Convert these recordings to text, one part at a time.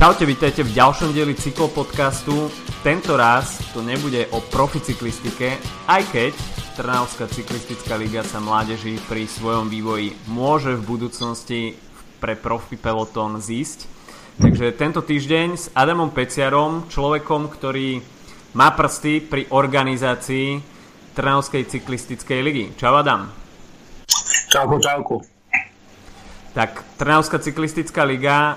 Čaute, vítajte v ďalšom dieli cyklopodcastu. Tento raz to nebude o proficyklistike, aj keď Trnavská cyklistická liga sa mládeži pri svojom vývoji môže v budúcnosti pre profi peloton zísť. Takže tento týždeň s Adamom Peciarom, človekom, ktorý má prsty pri organizácii Trnavskej cyklistickej ligy. Čau Adam. Čauko, čauko. Tak Trnavská cyklistická liga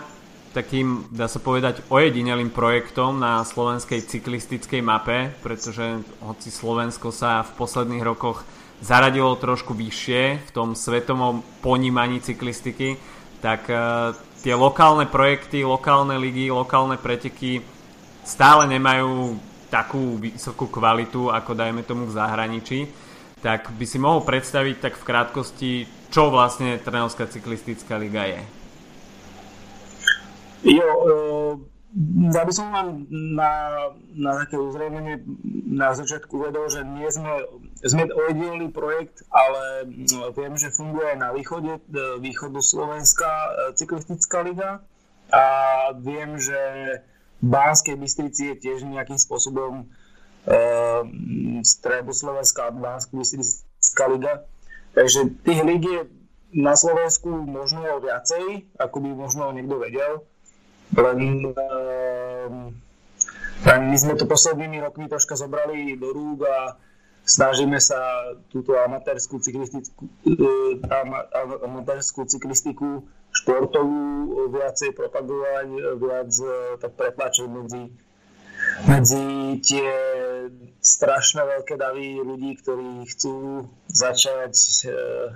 takým, dá sa povedať, ojedinelým projektom na slovenskej cyklistickej mape, pretože hoci Slovensko sa v posledných rokoch zaradilo trošku vyššie v tom svetovom ponímaní cyklistiky, tak uh, tie lokálne projekty, lokálne ligy, lokálne preteky stále nemajú takú vysokú kvalitu, ako dajme tomu v zahraničí. Tak by si mohol predstaviť tak v krátkosti, čo vlastne Trnavská cyklistická liga je. Jo, ja by som vám na, na také uzrejmenie na začiatku vedel, že nie sme, sme ojedinelý projekt, ale viem, že funguje na východe, východu Slovenská e, cyklistická liga a viem, že v Banskej Bystrici je tiež nejakým spôsobom uh, stredu Slovenská Banská Bystrická liga. Takže tých líg je na Slovensku možno viacej, ako by možno niekto vedel len uh, my sme to poslednými rokmi troška zobrali do rúk a snažíme sa túto amatérskú cyklistiku, uh, amatérskú cyklistiku športovú viacej propagovať, viac uh, tak pretlačiť medzi, medzi tie strašné veľké davy ľudí, ktorí chcú začať uh,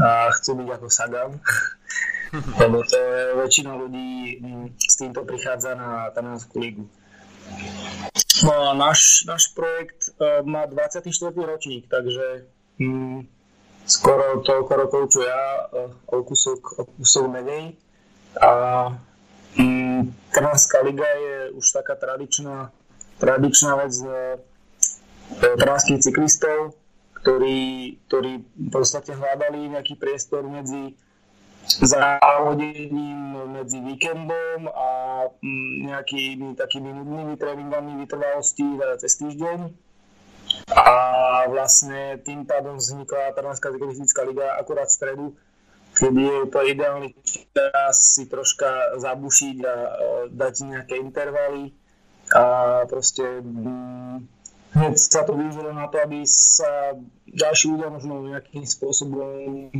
a chcú byť ako Sagan. lebo to je väčšina ľudí mm, s týmto prichádza na Taliansku ligu. No náš, náš projekt uh, má 24. ročník, takže um, skoro toľko rokov, čo ja, uh, o kúsok, o kúsok menej. A um, Trnavská liga je už taká tradičná, tradičná vec uh, trnavských cyklistov, ktorí, ktorí v podstate hľadali nejaký priestor medzi závodením medzi víkendom a mm, nejakými takými nudnými tréningami vytrvalosti cez týždeň. A vlastne tým pádom vznikla Trnavská cyklistická liga akurát v stredu, kedy je to ideálny čas si troška zabušiť a dať nejaké intervaly a proste mm, hneď sa to využilo na to, aby sa ďalší ľudia možno nejakým spôsobom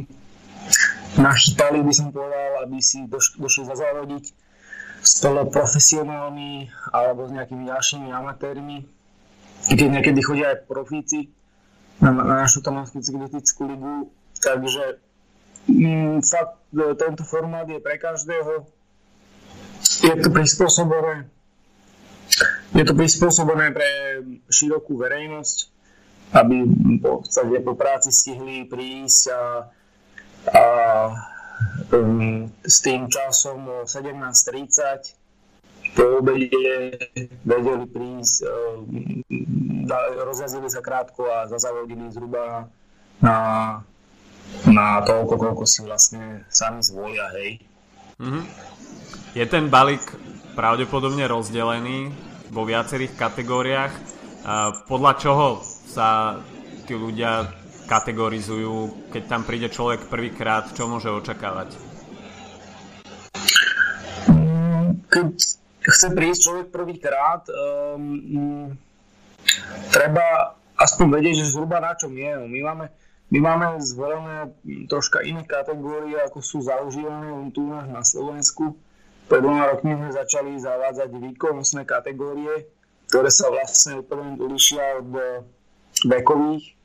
nachytali, by som povedal, aby si doš- došli zazávodiť s profesionálmi alebo s nejakými ďalšími amatérmi. Keď niekedy chodia aj profíci na, na našu Tomanskú cyklistickú ligu, takže mm, fakt e, tento formát je pre každého. Je to prispôsobené je to prispôsobené pre širokú verejnosť, aby po, po práci stihli prísť a a um, s tým časom o 17.30 po obede vedeli prísť, um, rozjazili sa krátko a zazavodili zhruba na, na toľko, koľko si vlastne sami zvolia, hej. Mm-hmm. Je ten balík pravdepodobne rozdelený vo viacerých kategóriách. Podľa čoho sa tí ľudia kategorizujú, keď tam príde človek prvýkrát, čo môže očakávať? Keď chce prísť človek prvýkrát, um, treba aspoň vedieť, že zhruba na čom je. My máme, my máme zvolené troška iné kategórie, ako sú zaužívané tu na Slovensku. Pred dvoma rokmi sme začali zavádzať výkonnostné kategórie, ktoré sa vlastne úplne lišia od vekových a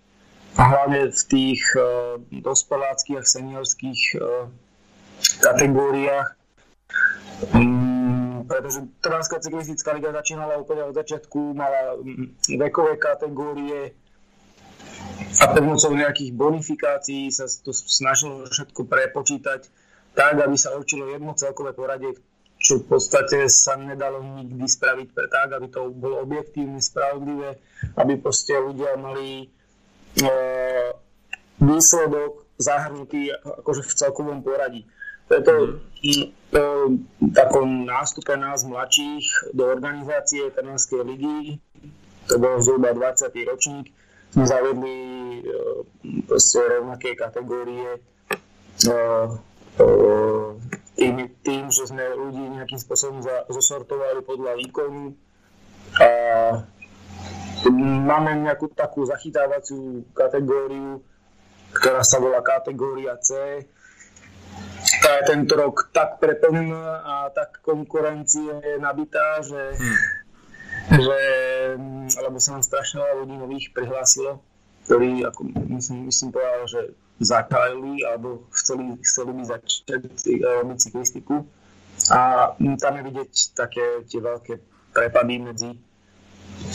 hlavne v tých uh, dospeláckých a seniorských uh, kategóriách. Um, pretože Trvanská cyklistická liga začínala úplne od začiatku, mala um, vekové kategórie a pomocou nejakých bonifikácií sa to snažilo všetko prepočítať tak, aby sa určilo jedno celkové poradie, čo v podstate sa nedalo nikdy spraviť pre tak, aby to bolo objektívne, spravodlivé, aby proste ľudia mali výsledok zahrnutý akože v celkovom poradí. Preto mm. takom nástupe nás mladších do organizácie Trnavskej ligy, to bol zhruba 20. ročník, sme zavedli proste rovnaké kategórie tým, tým, že sme ľudí nejakým spôsobom zosortovali podľa výkonu a máme nejakú takú zachytávaciu kategóriu, ktorá sa volá kategória C. Tá je tento rok tak preplnená a tak konkurencie nabitá, že, hmm. že lebo sa nám strašne veľa ľudí nových prihlásilo, ktorí, ako myslím, myslím povedal, že zakájali alebo chceli, chceli by začať robiť cyklistiku. A tam je vidieť také tie veľké prepady medzi,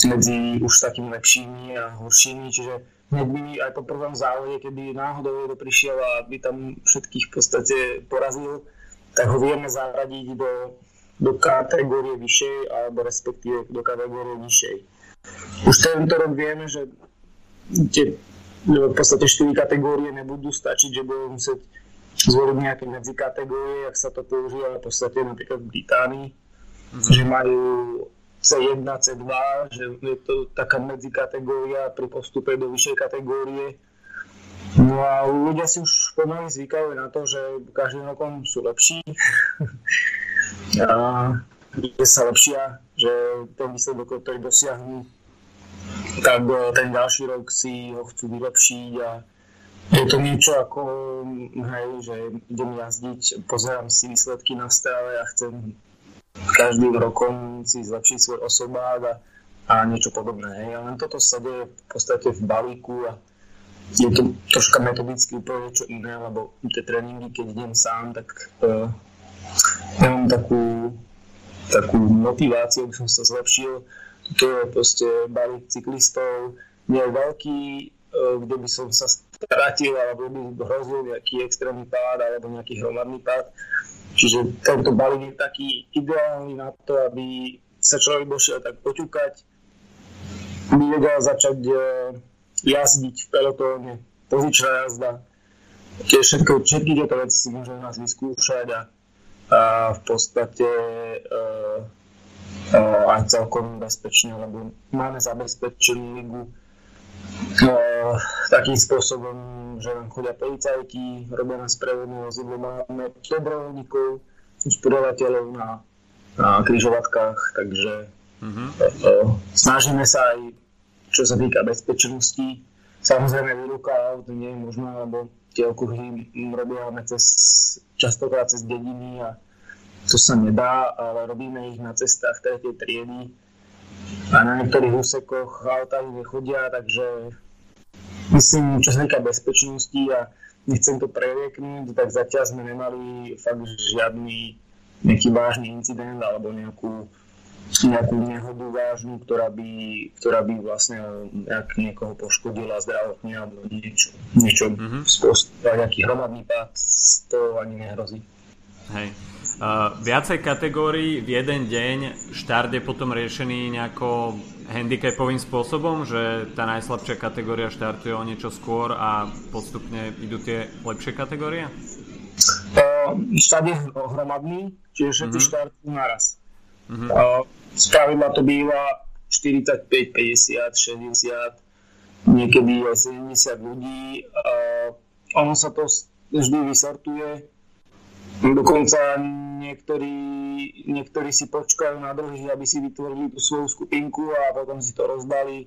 medzi už takými lepšími a horšími, čiže hneď by aj po prvom závode, keby náhodou prišiel a by tam všetkých v podstate porazil, tak ho vieme zaradiť do, do kategórie vyššej alebo respektíve do kategórie nižšej. Už tento rok vieme, že tie v podstate 4 kategórie nebudú stačiť, že budú musieť zvoliť nejaké medzikategórie, ak sa to používa v podstate napríklad v Británii, mm-hmm. že majú C1, C2, že je to taká medzikategória pri postupe do vyššej kategórie. No a ľudia si už pomaly zvykajú na to, že každým rokom sú lepší a že sa lepšia, že ten výsledok, ktorý dosiahnu, tak eh, ten ďalší rok si ho chcú vylepšiť a je to niečo ako, hej, že idem jazdiť, pozerám si výsledky na strave a chcem každým rokom si zlepšiť svoj osobák a, a niečo podobné. Hej. A len toto sa deje v podstate v balíku a je to troška metodicky úplne niečo iné, lebo tie tréningy, keď idem sám, tak uh, mám takú, takú motiváciu, aby som sa zlepšil to je proste balík cyklistov, nie je veľký, e, kde by som sa stratil alebo by hrozil nejaký extrémny pád alebo nejaký hromadný pád. Čiže tento balík je taký ideálny na to, aby sa človek došiel tak poťukať, by vedel začať e, jazdiť v pelotóne, pozičná jazda. Tie všetko, všetky tieto veci si môžeme nás vyskúšať a, a v podstate e, aj celkom bezpečne, lebo máme zabezpečenú ligu takým spôsobom, že nám chodia policajti, robia nás prevodné vozidlo, máme dobrovoľníkov, uspodovateľov na, na križovatkách, takže mm-hmm. snažíme sa aj, čo sa týka bezpečnosti, samozrejme výruka aut nie je možné, lebo tie okruhy robíme cez, častokrát cez dediny a to sa nedá, ale robíme ich na cestách tretej triedy a na niektorých úsekoch autá nechodia, takže myslím, čo sa týka bezpečnosti a nechcem to prerieknúť, tak zatiaľ sme nemali fakt žiadny nejaký vážny incident alebo nejakú, nejakú nehodu vážnu, ktorá by, ktorá by vlastne nejak niekoho poškodila zdravotne alebo niečo, niečo mm-hmm. spôsobila, nejaký hromadný pád, to ani nehrozí. Hej. Uh, viacej kategórií v jeden deň štart je potom riešený nejako handicapovým spôsobom, že tá najslabšia kategória štartuje o niečo skôr a postupne idú tie lepšie kategórie? Uh, štart je hromadný, čiže všetci uh-huh. štartujú naraz. Uh-huh. Uh, z pravidla to býva 45, 50, 60, niekedy aj 70 ľudí. Uh, ono sa to vždy vysortuje Dokonca niektorí, niektorí si počkajú na druhých, aby si vytvorili tú svoju skupinku a potom si to rozdali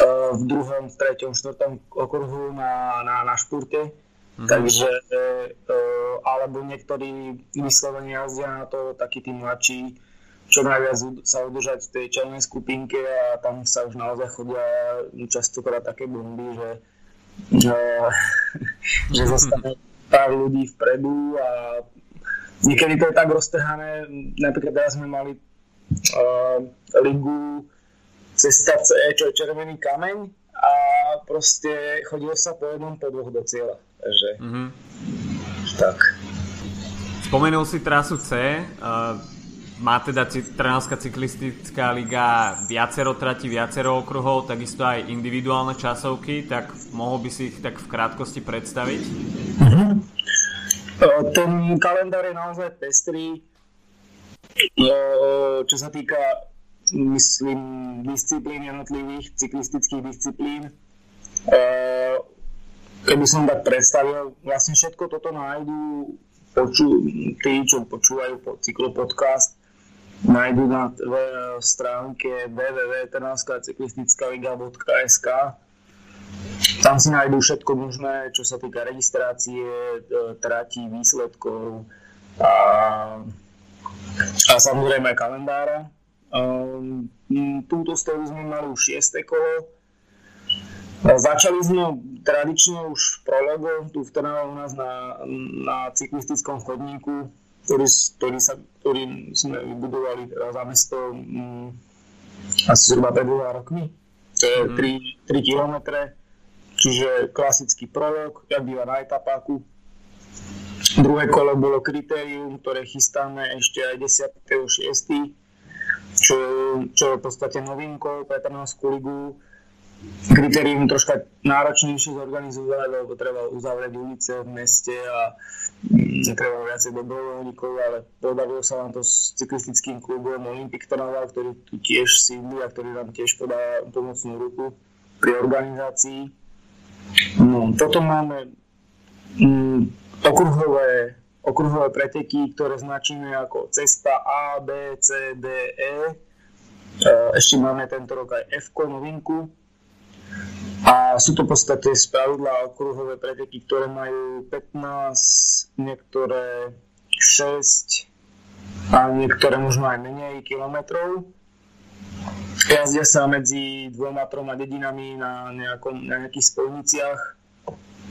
uh, v druhom, v treťom, štvrtom okruhu na, na, na špurte. Mm-hmm. Takže, uh, alebo niektorí vyslovene jazdia na to, takí tí mladší, čo najviac sa udržať v tej čelnej skupinke a tam sa už naozaj chodia častokrát také bomby, že, že, že zostane pár ľudí vpredu a niekedy to je tak roztrhané, napríklad teraz sme mali uh, ligu cesta C, čo je červený kameň a proste chodilo sa po jednom, po dvoch do cieľa. Takže mm-hmm. tak. Spomenul si trasu C, uh, má teda Trnavská cyklistická liga viacero trati, viacero okruhov, takisto aj individuálne časovky, tak mohol by si ich tak v krátkosti predstaviť? Mm-hmm. Ten kalendár je naozaj pestrý. Čo sa týka, myslím, disciplín jednotlivých, cyklistických disciplín, keby som tak predstavil, vlastne všetko toto nájdú poču, tí, čo počúvajú po cyklopodcast, nájdú na stránke www.trnavskacyklistická.sk tam si nájdú všetko možné, čo sa týka registrácie, e, tratí, výsledkov a, a samozrejme kalendára. Um, túto stovu sme mali už 6. kolo. Začali sme tradične už prologo tu v Trnave u nás na, na cyklistickom chodníku, ktorý, ktorý, sa, ktorý sme vybudovali za mesto um, asi zhruba pred dvoma rokmi. To je mm. 3, 3 kilometre čiže klasický prolog, jak býva na etapáku. Druhé kolo bolo kritérium, ktoré chystáme ešte aj 10.6., čo, čo je v podstate novinkou pre Trnavskú ligu. Kritérium troška náročnejšie zorganizovať, lebo treba uzavrieť ulice v meste a mm, treba viacej dobrovoľníkov, ale podarilo sa nám to s cyklistickým klubom Olympic Trnava, ktorý tu tiež sídli a ktorý nám tiež podá pomocnú ruku pri organizácii. No, potom máme mm, okruhové, okruhové preteky, ktoré značíme ako cesta A, B, C, D, E. e ešte máme tento rok aj F novinku. A sú to v podstate z pravidla okruhové preteky, ktoré majú 15, niektoré 6 a niektoré možno aj menej kilometrov Jazdia sa medzi dvoma, troma dedinami na, nejakom, na nejakých spojniciach.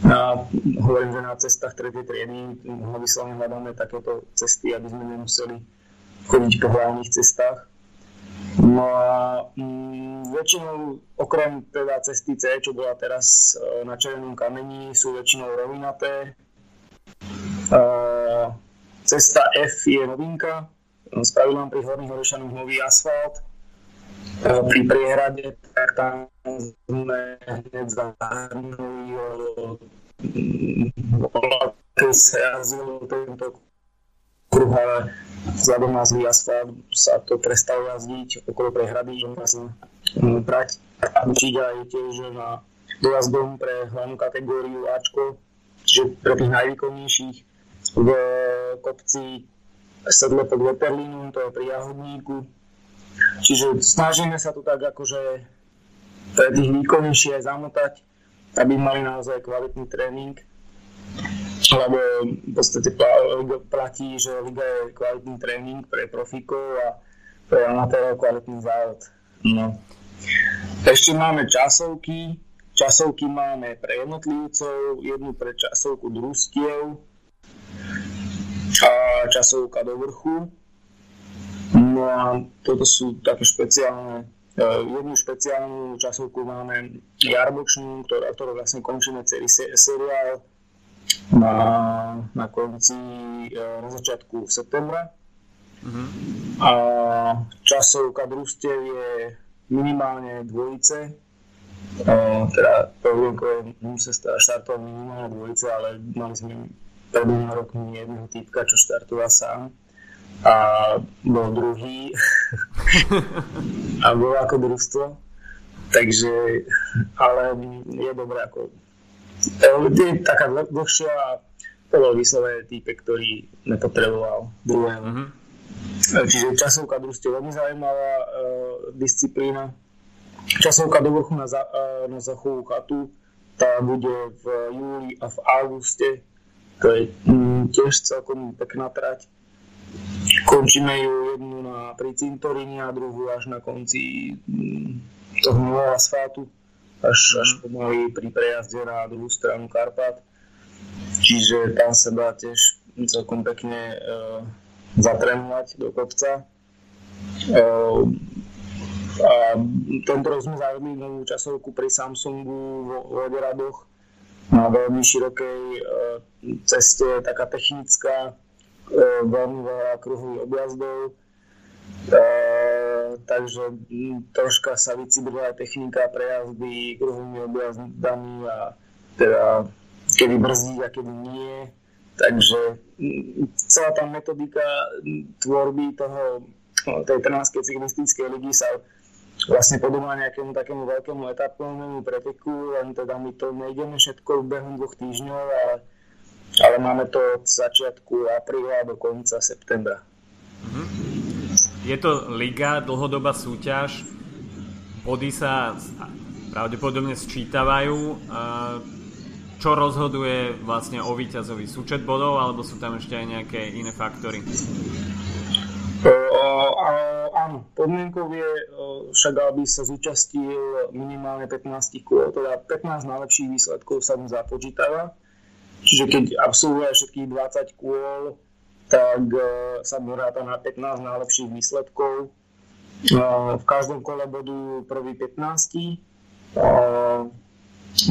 Na, hovorím, že na cestách tretej triedy vyslovene hľadáme takéto cesty, aby sme nemuseli chodiť po hlavných cestách. No a mm, väčšinou, okrem teda cesty C, čo bola teraz e, na Červenom kameni, sú väčšinou rovinaté. E, cesta F je novinka, spravil nám pri Horných Horešanoch nový asfalt, pri priehrade, tak tam sme hneď zahrnuli sa jazdil tento kruh, ale vzhľadom na zlý sa to prestalo jazdiť okolo prehrady, že sa brať a učiť aj tiež na dojazdom pre hlavnú kategóriu Ačko, čiže pre tých najvýkonnejších v kopci sedle pod Weperlínom, to je pri Jahodníku, Čiže snažíme sa tu tak akože pre tých výkonnejšie aj zamotať, aby mali naozaj kvalitný tréning. Lebo v podstate platí, že Liga je kvalitný tréning pre profíkov a pre amatérov kvalitný závod. No. Ešte máme časovky. Časovky máme pre jednotlivcov, jednu pre časovku družstiev a časovka do vrchu No a toto sú také špeciálne e, jednu špeciálnu časovku máme Jarbočnú, ktorá, ktorú vlastne končíme celý seriál na, na konci, e, na začiatku septembra. Mm-hmm. A časovka družstiev je minimálne dvojice, Uh, teda Pavlienko musia štartovať minimálne dvojice, ale mali sme pred rokmi jedného týpka, čo štartoval sám a bol druhý a bol ako družstvo. Takže, ale je dobré ako je taká dlhšia to bol vyslovene týpek, ktorý nepotreboval druhého. Mm-hmm. Čiže časovka družstvo veľmi zaujímavá uh, disciplína. Časovka do vrchu na, za, uh, na zachovú chatu tá bude v júli a v auguste. To je mm, tiež celkom pekná trať Končíme ju jednu na, pri cintoríne a druhú až na konci mm, toho nového asfaltu, až, až pomaly pri prejazde na druhú stranu Karpat. Čiže tam sa dá tiež celkom pekne e, zatrénovať do kopca. E, a tento rok sme zavedli novú časovku pri Samsungu vo Voderadoch na veľmi širokej e, ceste, taká technická, veľmi veľa kruhových objazdov, e, takže troška sa vycibrila technika prejazdy kruhovými objazdami a teda kedy brzdí a kedy nie, Takže celá tá metodika tvorby toho, tej Trnavskej cyklistickej ligy sa vlastne podobá nejakému takému veľkému etapnému preteku, len teda my to nejdeme všetko behom dvoch týždňov, ale, ale máme to od začiatku apríla do konca septembra. Mhm. Je to liga, dlhodobá súťaž, body sa pravdepodobne sčítavajú. Čo rozhoduje vlastne o víťazovi? Súčet bodov, alebo sú tam ešte aj nejaké iné faktory? áno, podmienkou je však, aby sa zúčastil minimálne 15 kôl, teda 15 najlepších výsledkov sa mu započítava. Čiže keď absolvuje všetkých 20 kôl, tak e, sa mu ráta na 15 najlepších výsledkov. E, v každom kole budú prvý 15. E,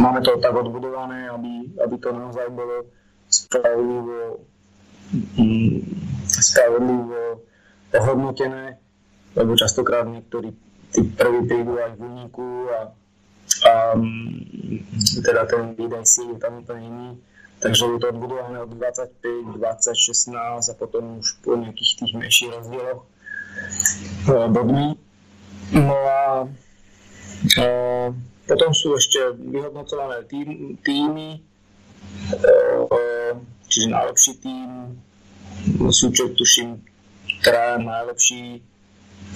máme to tak odbudované, aby, aby to naozaj bolo spravodlivo, mm, spravodlivo ohodnotené, lebo častokrát niektorí tí prví prídu aj v úniku a, a mm, teda ten výdaj síly tam úplne iný. Takže je to odbudované od 25, 20, 16 a potom už po nejakých tých menších rozdieloch bodmi. No a a potom sú ešte vyhodnocované tým, týmy, čiže najlepší tým, súčet tuším traja najlepší,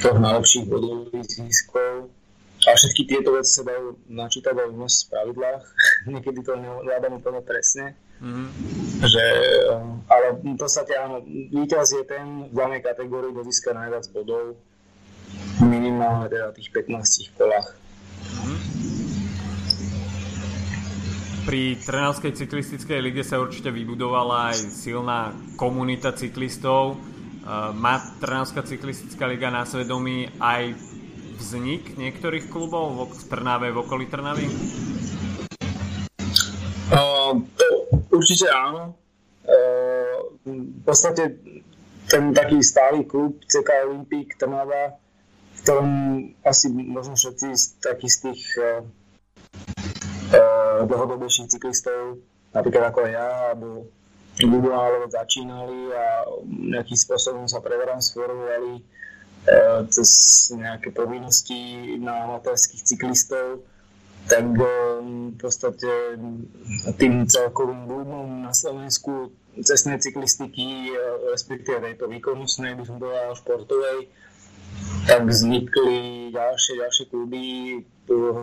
troch najlepších bodových ziskov. A všetky tieto veci sa dajú načítať aj v nás pravidlách. Niekedy to nevládam úplne presne. Mm-hmm. Že, um, ale v podstate áno, víťaz je ten v danej kategórii, kto získa najviac bodov minimálne teda tých 15 kolách. Mm-hmm. Pri Trnavskej cyklistickej lige sa určite vybudovala aj silná komunita cyklistov Eh, má Trnavská cyklistická liga na svedomí aj vznik niektorých klubov v Trnave, v okolí Trnavy? Uh, určite áno. Uh, v podstate ten taký stály klub CK Olympic Trnava, v ktorom asi možno všetci z takých z tých uh, uh, dlhodobejších cyklistov, napríklad ako ja, alebo ľudia začínali a nejakým spôsobom sa pretransformovali e, cez nejaké povinnosti na amatérských cyklistov, tak e, v podstate tým celkovým boomom na Slovensku cestnej cyklistiky, e, respektíve tejto výkonnostnej, by som povedal, športovej, tak vznikli ďalšie, ďalšie kluby,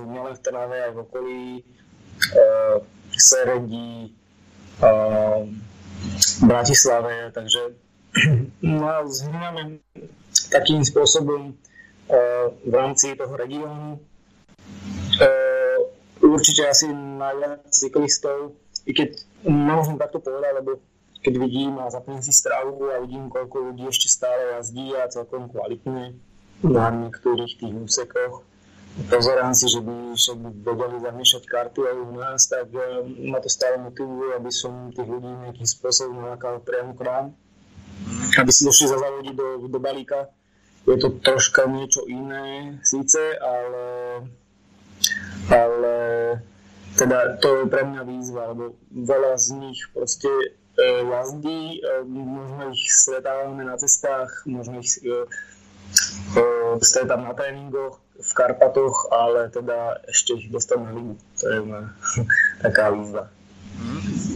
nielen v Trnave, aj v okolí, v Seredi, v Bratislave, takže no, zhrňame takým spôsobom uh, v rámci toho regiónu. Uh, určite asi najviac cyklistov, i keď nemôžem takto povedať, lebo keď vidím a zapnem si stravu a vidím, koľko ľudí ešte stále jazdí a celkom kvalitne na niektorých tých úsekoch, pozerám si, že by však vedeli zamiešať karty aj u nás, tak uh, ma to stále motivuje, aby som tých ľudí nejakým spôsobom nalákal priamo k nám, aby si došli zazavodiť do, do balíka. Je to troška niečo iné síce, ale, ale teda to je pre mňa výzva, lebo veľa z nich proste e, jazdí, e, možno ich stretávame na cestách, možno ich e, e, stretám na tréningoch, v Karpatoch, ale teda ešte ich dostať na ligu. To je moja taká výzva.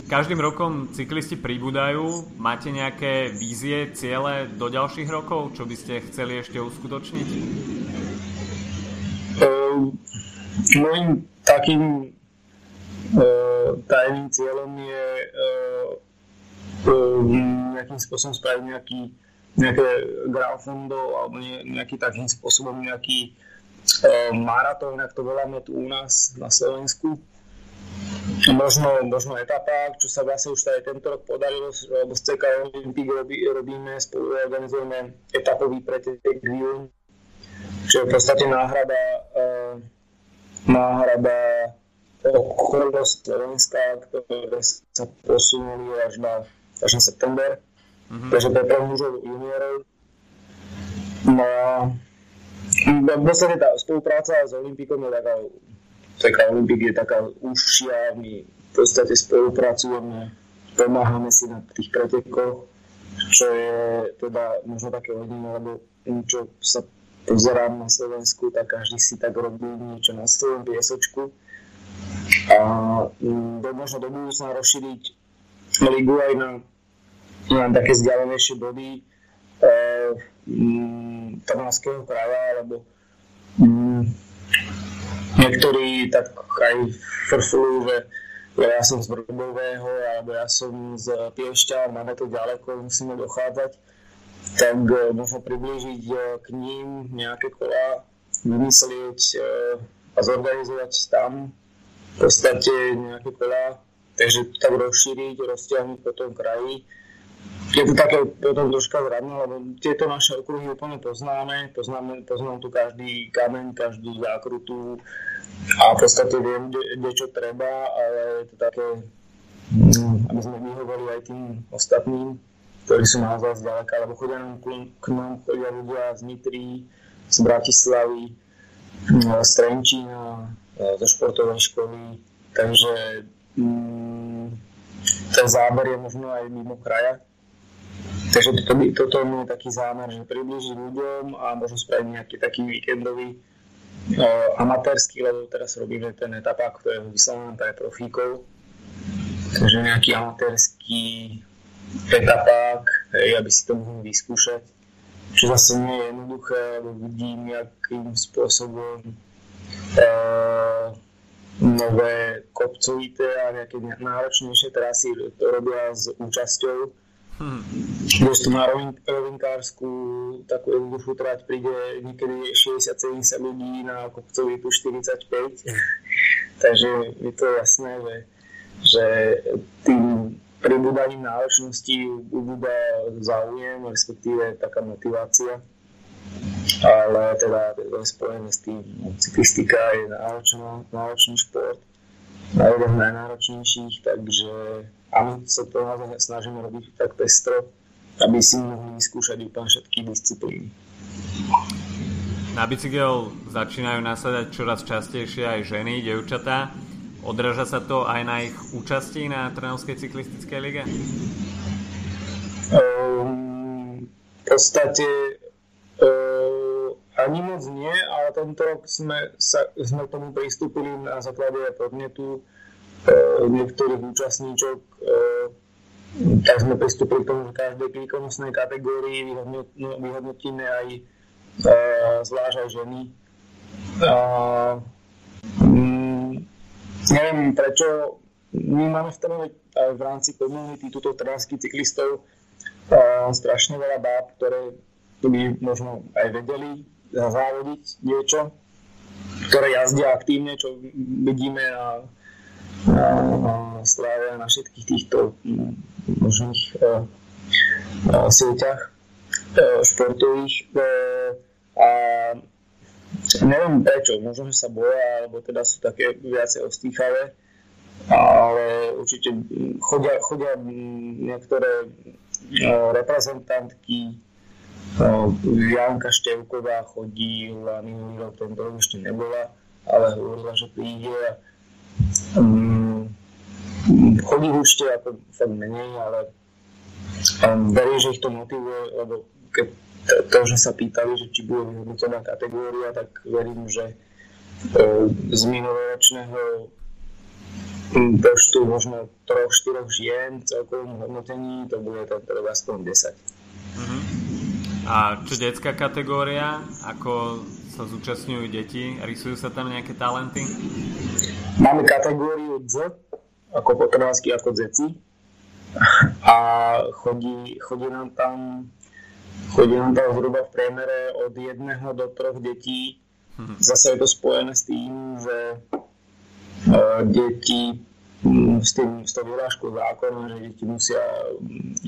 Každým rokom cyklisti pribúdajú. Máte nejaké vízie, ciele do ďalších rokov, čo by ste chceli ešte uskutočniť? Uh, môjim takým uh, tajným cieľom je uh, uh, nejakým spôsobom spraviť nejaký nejaké grafondov alebo nejaký takým spôsobom nejaký E, maratón, ak to voláme tu u nás na Slovensku. Možno, možno etapa, čo sa vlastne už aj tento rok podarilo, lebo z CK Olympic robí, robíme, spolu organizujeme etapový pretek v čo je v podstate náhrada, uh, náhrada okolo Slovenska, ktoré sa posunuli až na, až na september. Mm-hmm. Takže to je pre mužov juniorov. No a v podstate tá spolupráca s Olympikom je taká, taká Olympik je taká užšia, my v podstate spolupracujeme pomáhame si na tých pretekoch, čo je teda možno také hodiny, lebo čo sa pozerám na Slovensku, tak každý si tak robí niečo na svojom piesočku. A mm, do, možno do budúcna rozšíriť ligu aj na, na také vzdialenejšie body e, Trnavského kraja, alebo niektorí tak aj frflujú, že ja som z Vrbového, alebo ja som z Piešťa, máme to ďaleko, musíme dochádzať, tak e, možno priblížiť e, k ním nejaké kola, vymyslieť e, a zorganizovať tam v podstate nejaké kola, takže tak rozšíriť, roztiahnuť po tom kraji. Je to také potom troška zradné, lebo tieto naše okruhy úplne poznáme, poznáme, poznám tu každý kameň, každú zákrutu, a v podstate viem, kde, čo treba, ale je to také, mm, aby sme vyhovali aj tým ostatným, ktorí sú naozaj zďaleka, lebo chodia nám k nám chodia ľudia z Nitry, z Bratislavy, mm, z Trenčína, e, zo športovej školy, takže mm, ten záber je možno aj mimo kraja. Takže toto, toto je taký zámer, že približiť ľuďom a možno spraviť nejaký taký víkendový amatérsky, lebo teraz robíme ten etapák, ktorý je vyslovený pre profíkov. Takže nejaký amatérsky etapák, hej, aby si to mohli vyskúšať. Čo zase nie je jednoduché, lebo vidím, akým spôsobom e, nové kopcovité a nejaké náročnejšie trasy to robia s účasťou Hmm. Kdežto na rovin, rovinkárskú takú jednoduchú trať príde niekedy 60-70 ľudí na kopcovi tu 45. Takže je to jasné, že, že tým pribúdaním náročnosti ubúda záujem, respektíve taká motivácia. Ale teda spojené s tým, cyklistika je náročný, náročný šport, na jeden najnáročnejších, takže a my sa to naozaj snažíme robiť tak pestro, aby si mohli vyskúšať úplne všetky disciplíny. Na bicykel začínajú nasadať čoraz častejšie aj ženy, devčatá. Odráža sa to aj na ich účasti na Trnavskej cyklistickej lige? Um, v podstate um, ani moc nie, ale tento rok sme, sa, sme k tomu pristúpili na základe podnetu E, niektorých účastníčok, tak sme pristúpili k tomu, že každej výkonnostnej kategórii vyhodnotíme aj e, zvlášť aj ženy. Mm, neviem prečo, my máme v aj v rámci komunity túto tránskych cyklistov strašne veľa báb, ktoré by možno aj vedeli závodiť niečo, ktoré jazdia aktívne, čo vidíme na strávia na všetkých týchto mm, možných e, e, sieťach e, športových a neviem prečo, možno, že sa boja, alebo teda sú také viacej ostýchavé, ale určite chodia, chodia niektoré reprezentantky, Janka Števková chodí, minulý rok tento ešte nebola, ale hovorila, že príde a Um, chodí ešte ako fakt menej, ale um, verím, že ich to motivuje, lebo keď to, to, že sa pýtali, že či bude vyhodnotená kategória, tak verím, že uh, z minuloročného počtu možno 3-4 žien v celkovom hodnotení, to bude tento rok aspoň 10. Uh-huh. A čo detská kategória? Ako sa zúčastňujú deti? Rysujú sa tam nejaké talenty? Máme kategóriu Z, ako po ako dzeci. A chodí, chodí nám tam chodí nám tam zhruba v priemere od jedného do troch detí. Mhm. Zase je to spojené s tým, že uh, deti s, tým, s tou vyrážkou zákona, že deti musia mm,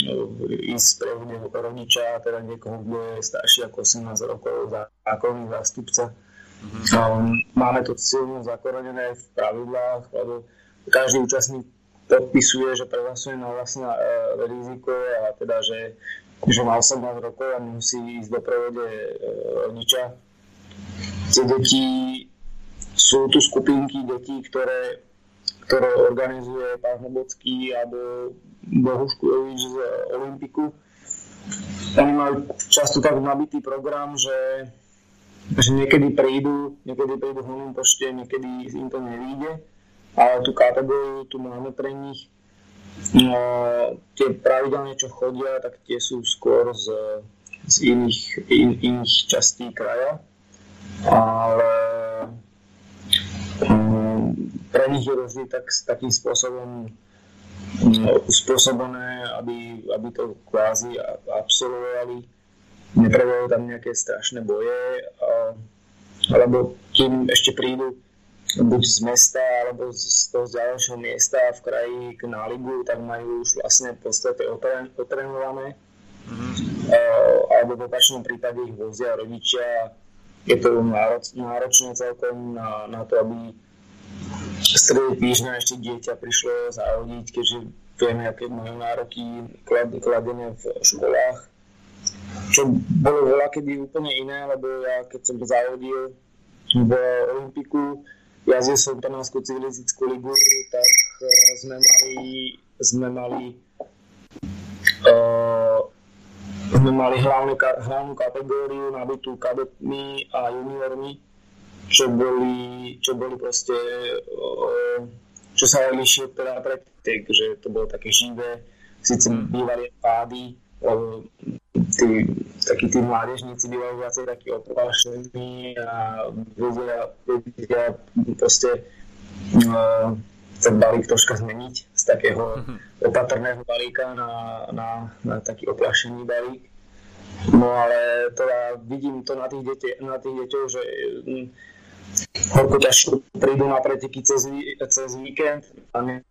ísť sprevne rodiča, teda niekoho, kto je starší ako 18 rokov, zákonný zástupca. Mm-hmm. Máme to silno zakorenené v pravidlách, lebo každý účastník podpisuje, že prehlasuje na vlastné e, riziko a teda, že, že má 18 rokov a musí ísť do prevode e, rodiča. Tie deti sú tu skupinky detí, ktoré ktoré organizuje pán Hlobocký alebo Bohuškovič z Olympiku. Oni majú často tak nabitý program, že, že niekedy prídu, niekedy prídu v pošte, niekedy im to nevíde, ale tú kategóriu tu máme pre nich. No, tie pravidelne, čo chodia, tak tie sú skôr z, z iných, in, iných častí kraja, ale um, pre nich je rozdiel tak, takým spôsobom uspôsobené, aby, aby to kvázi absolvovali. Neprebiehajú tam nejaké strašné boje, a, alebo kým ešte prídu buď z mesta alebo z toho ďalšieho miesta v kraji k náligu, tak majú už vlastne v podstate otrenované. Mm-hmm. alebo v opačnom prípade ich vozia rodičia. Je to náročné celkom na, na to, aby strede týždňa ešte dieťa prišlo zahodiť, keďže vieme, aké majú nároky kladené v školách. Čo bolo veľa kedy úplne iné, lebo ja keď som zahodil v Olympiku, jazdil som Trnavskú civilistickú ligu, tak uh, sme mali, sme mali uh, sme mali hlavnú, hlavnú kategóriu nabitú kadetmi a juniormi čo boli, čo boli proste, čo sa líši od teda predtek, že to bolo také živé, síce mm. bývali pády, lebo tí, takí tí mládežníci bývajú viacej takí oplášení a vedia, vedia proste uh, ten balík troška zmeniť z takého mm-hmm. opatrného balíka na, na, na taký oplašený balík. No ale teda vidím to na tých, dete, na tých deťoch, že horko ťažko prídu na preteky cez, cez víkend a ne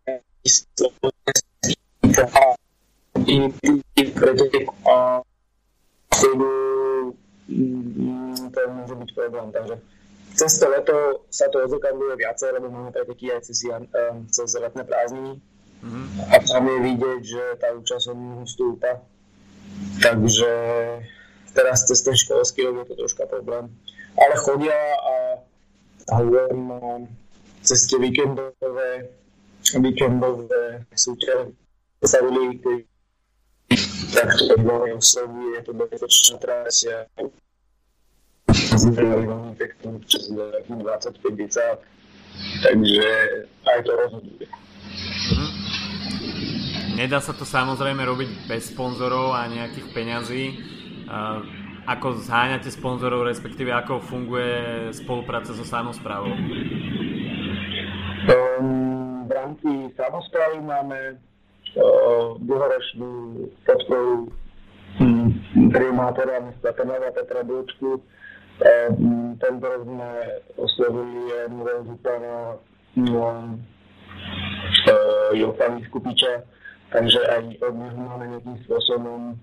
pretek a mm, to môže byť problém. Takže cez to leto sa to odzrkadluje viacej, lebo máme preteky aj cez, cez letné prázdniny. Mm-hmm. A tam je vidieť, že tá účasť stúpa. Takže teraz cez ten školský rok je to troška problém. Ale chodia a hovorím o ceste víkendové, víkendové súťaže sa keď veľmi oslovuje, je to bezpečná trásia. Zbrali veľmi peknú čas 25 10 takže aj to rozhoduje. Nedá sa to samozrejme robiť bez sponzorov a nejakých peňazí. Ako zháňate sponzorov, respektíve ako funguje spolupráca so samozprávou? Um, v rámci samozprávy máme dlhoročnú podporu primátora mesta Trnava Petra Búčku. Um, tento rok sme oslovili nového župana um, uh, Jofana Skupiča, takže aj od neho máme nejakým spôsobom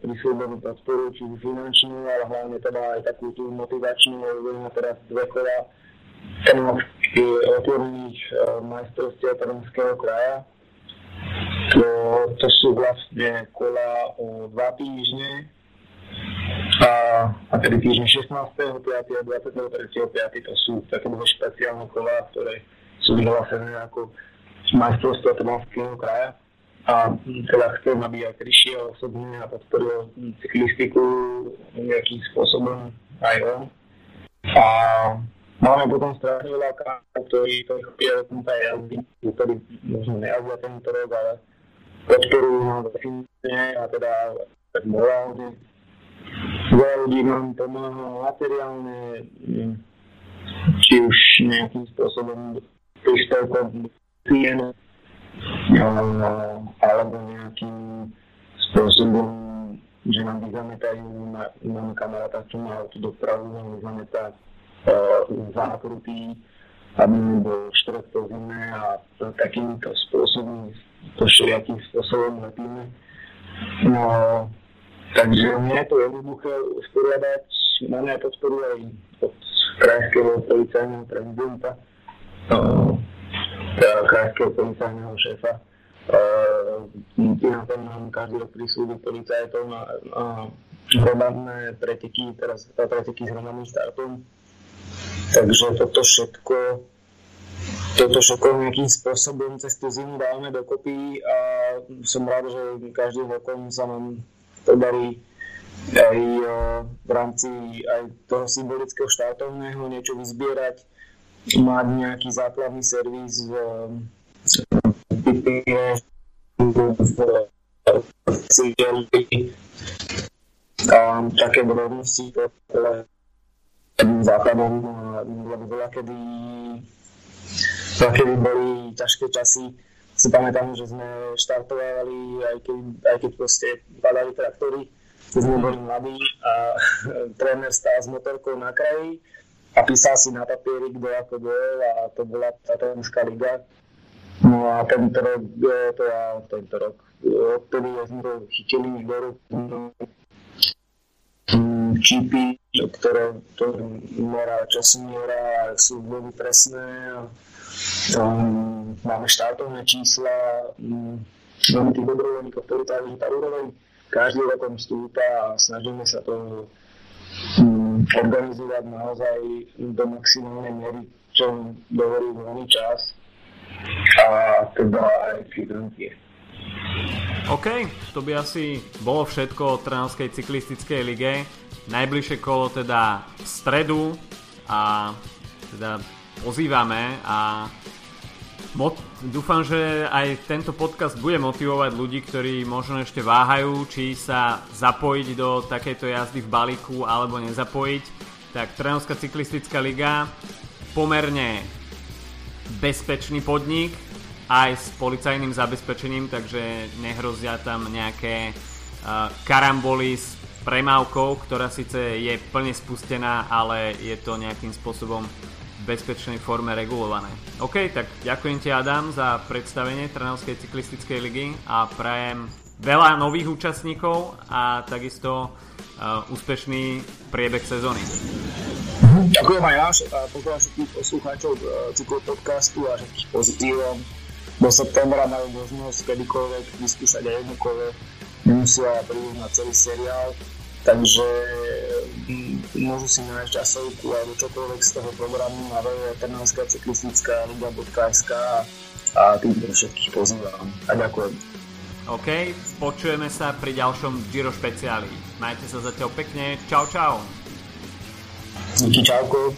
prislúbenú podporu, či finančnú, ale hlavne teda aj takú tú motivačnú, lebo teraz dve kola otvorených majstrovstiev Trnského kraja. To, to sú vlastne kola o dva týždne a, a tedy týždň 16. 5. a 23. 5. to sú také dve špeciálne kola, ktoré sú vyhlásené ako majstrovstvo Trnského kraja a teda chcem, aby aj prišiel osobne a podporil cyklistiku nejakým spôsobom aj on. A máme potom strašne veľa kámov, ktorí, ktorí chopia do tomto jazdy, ktorí možno nejazdia tento rok, ale podporujú ho definitívne a teda tak morálne. Veľa ľudí nám pomáha materiálne, či už nejakým spôsobom príspevkom cien, alebo nejakým spôsobom, že nám vyzametajú, máme kamaráta, čo má tú dopravu, nám vyzametá zákrutý, aby nebol štret po zime a takýmto spôsobom, to všelijakým spôsobom lepíme. No, takže nie je to jednoduché usporiadať, máme aj podporu aj od krajského policajného prezidenta. No, krajského policajného šéfa. Tom nám každý rok prislúbi policajtov na, hromadné preteky, teraz preteky s hromadným startom. Takže toto všetko, toto všetko nejakým spôsobom cez tú zimu dávame dokopy a som rád, že každým rokom sa nám podarí aj v rámci aj toho symbolického štartovného niečo vyzbierať, mať nejaký základný servis v, a také drobnosti, ktoré základom, lebo veľa kedy, veľa kedy boli ťažké časy, si pamätám, že sme štartovali, aj keď, aj keď proste padali traktory, keď sme boli mladí a tréner stál s motorkou na kraji a písal si na papieri, kto ako bol a to bola tá liga. No a tento rok, to ja tento rok, odtedy sme to chytili do rúk čipy, ktoré to mera časomiera sú veľmi presné. Um, máme štartovné čísla, um, tých dobrovoľníkov, ktorí tá úroveň každý rokom stúpa a snažíme sa to um, organizovať naozaj do maximálnej miery, čo dovolí voľný čas a teda aj financie. OK, to by asi bolo všetko o Trnavskej cyklistickej lige. Najbližšie kolo teda v stredu a teda pozývame a Mot- dúfam, že aj tento podcast bude motivovať ľudí, ktorí možno ešte váhajú, či sa zapojiť do takejto jazdy v balíku alebo nezapojiť. Tak Trnavská cyklistická liga pomerne bezpečný podnik aj s policajným zabezpečením, takže nehrozia tam nejaké uh, karamboly s premávkou, ktorá síce je plne spustená, ale je to nejakým spôsobom bezpečnej forme regulované. OK, tak ďakujem ti Adam za predstavenie Trnavskej cyklistickej ligy a prajem veľa nových účastníkov a takisto uh, úspešný priebeh sezóny. Ďakujem aj ja a pozdravím všetkých poslucháčov uh, cyklopodcastu a všetkých pozitívom. Do septembra majú možnosť kedykoľvek vyskúšať aj jednu kolo. Nemusia prísť na celý seriál takže mm, môžu si nájsť časovku alebo čokoľvek z toho programu na www.trnavská cyklistická liga.sk a tým všetkých pozývam a ďakujem. OK, počujeme sa pri ďalšom Giro špeciáli. Majte sa zatiaľ pekne, čau čau. Díky, čauko.